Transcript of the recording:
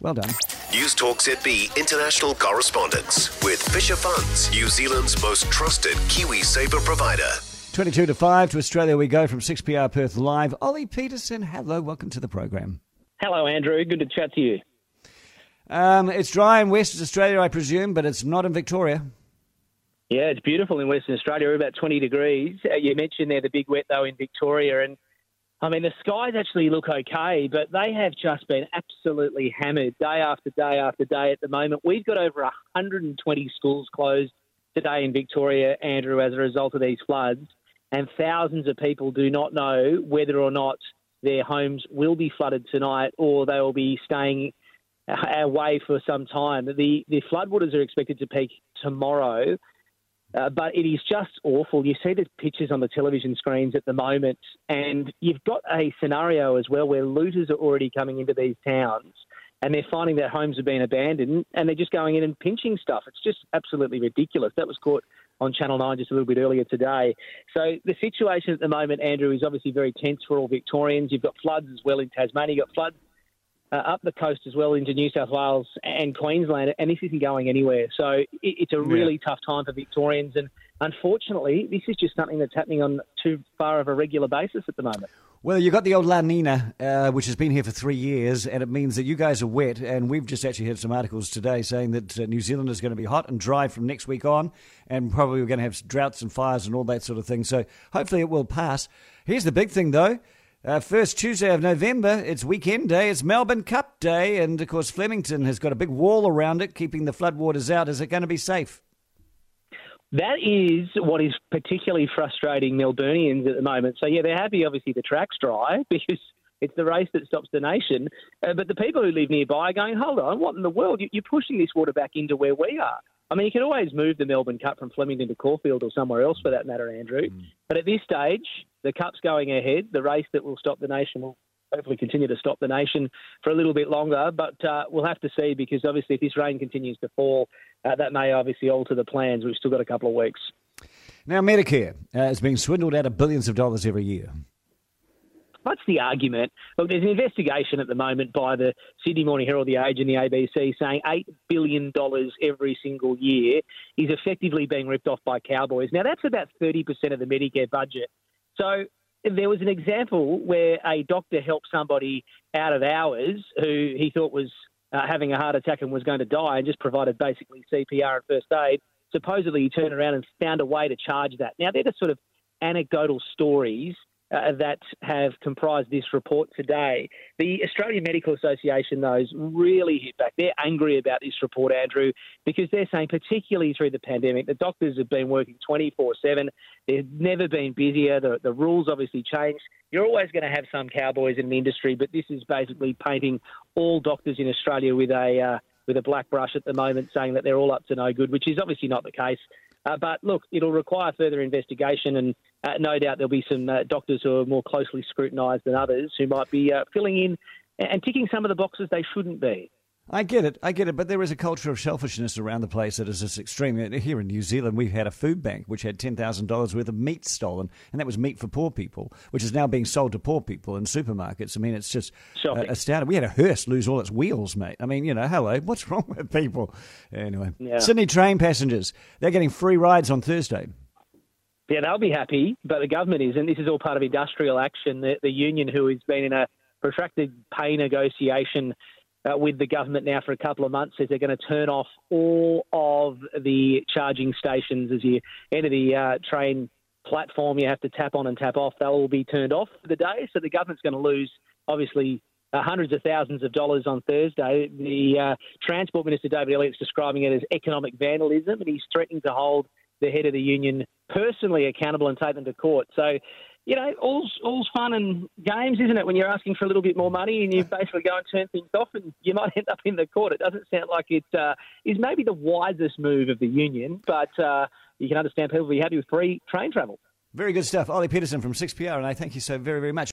Well done. Newstalk ZB international correspondence with Fisher Funds, New Zealand's most trusted KiwiSaver provider. 22 to 5 to Australia we go from 6PR Perth Live. Ollie Peterson, hello, welcome to the program. Hello, Andrew. Good to chat to you. Um, it's dry in Western Australia, I presume, but it's not in Victoria. Yeah, it's beautiful in Western Australia. We're about 20 degrees. Uh, you mentioned there the big wet, though, in Victoria. And I mean, the skies actually look okay, but they have just been absolutely hammered day after day after day at the moment. We've got over 120 schools closed today in Victoria, Andrew, as a result of these floods. And thousands of people do not know whether or not their homes will be flooded tonight or they will be staying away for some time. The, the floodwaters are expected to peak tomorrow. Uh, but it is just awful. You see the pictures on the television screens at the moment, and you've got a scenario as well where looters are already coming into these towns and they're finding that homes have been abandoned and they're just going in and pinching stuff. It's just absolutely ridiculous. That was caught on Channel 9 just a little bit earlier today. So the situation at the moment, Andrew, is obviously very tense for all Victorians. You've got floods as well in Tasmania. You've got floods uh, up the coast as well into New South Wales and Queensland, and this isn't going anywhere. So it, it's a really yeah. tough time for Victorians, and unfortunately, this is just something that's happening on too far of a regular basis at the moment. Well, you've got the old La Nina, uh, which has been here for three years, and it means that you guys are wet. And we've just actually had some articles today saying that uh, New Zealand is going to be hot and dry from next week on, and probably we're going to have droughts and fires and all that sort of thing. So hopefully it will pass. Here's the big thing, though. Uh, first Tuesday of November, it's weekend day, it's Melbourne Cup Day, and of course, Flemington has got a big wall around it keeping the floodwaters out. Is it going to be safe? That is what is particularly frustrating Melburnians at the moment. So, yeah, they're happy, obviously, the track's dry because it's the race that stops the nation. Uh, but the people who live nearby are going, hold on, what in the world? You're pushing this water back into where we are. I mean, you can always move the Melbourne Cup from Flemington to Caulfield or somewhere else for that matter, Andrew. Mm. But at this stage, the Cup's going ahead. The race that will stop the nation will hopefully continue to stop the nation for a little bit longer. But uh, we'll have to see because obviously, if this rain continues to fall, uh, that may obviously alter the plans. We've still got a couple of weeks. Now, Medicare uh, is being swindled out of billions of dollars every year. What's the argument? Look, there's an investigation at the moment by the Sydney Morning Herald, The Age, and the ABC saying $8 billion every single year is effectively being ripped off by cowboys. Now, that's about 30% of the Medicare budget. So there was an example where a doctor helped somebody out of hours who he thought was uh, having a heart attack and was going to die and just provided basically CPR and first aid. Supposedly, he turned around and found a way to charge that. Now, they're just sort of anecdotal stories uh, that have comprised this report today. The Australian Medical Association, though, is really hit back. They're angry about this report, Andrew, because they're saying, particularly through the pandemic, the doctors have been working 24 7. They've never been busier. The, the rules obviously changed. You're always going to have some cowboys in the industry, but this is basically painting all doctors in Australia with a. Uh, with a black brush at the moment, saying that they're all up to no good, which is obviously not the case. Uh, but look, it'll require further investigation, and uh, no doubt there'll be some uh, doctors who are more closely scrutinised than others who might be uh, filling in and ticking some of the boxes they shouldn't be. I get it, I get it, but there is a culture of selfishness around the place that is just extreme. Here in New Zealand, we've had a food bank which had ten thousand dollars worth of meat stolen, and that was meat for poor people, which is now being sold to poor people in supermarkets. I mean, it's just uh, astounding. We had a hearse lose all its wheels, mate. I mean, you know, hello, what's wrong with people? Anyway, yeah. Sydney train passengers they're getting free rides on Thursday. Yeah, they'll be happy, but the government is, and this is all part of industrial action. The, the union, who has been in a protracted pay negotiation uh, with the government now for a couple of months, says they're going to turn off all of the charging stations as you enter the uh, train platform. You have to tap on and tap off. They'll all be turned off for the day. So the government's going to lose, obviously, uh, hundreds of thousands of dollars on Thursday. The uh, Transport Minister, David Elliott's describing it as economic vandalism, and he's threatening to hold the head of the union personally accountable and take them to court. So, you know, all's, all's fun and games, isn't it? When you're asking for a little bit more money and you basically go and turn things off and you might end up in the court. It doesn't sound like it uh, is maybe the wisest move of the union, but uh, you can understand people will be happy with free train travel. Very good stuff. Ollie Peterson from 6PR, and I thank you so very, very much.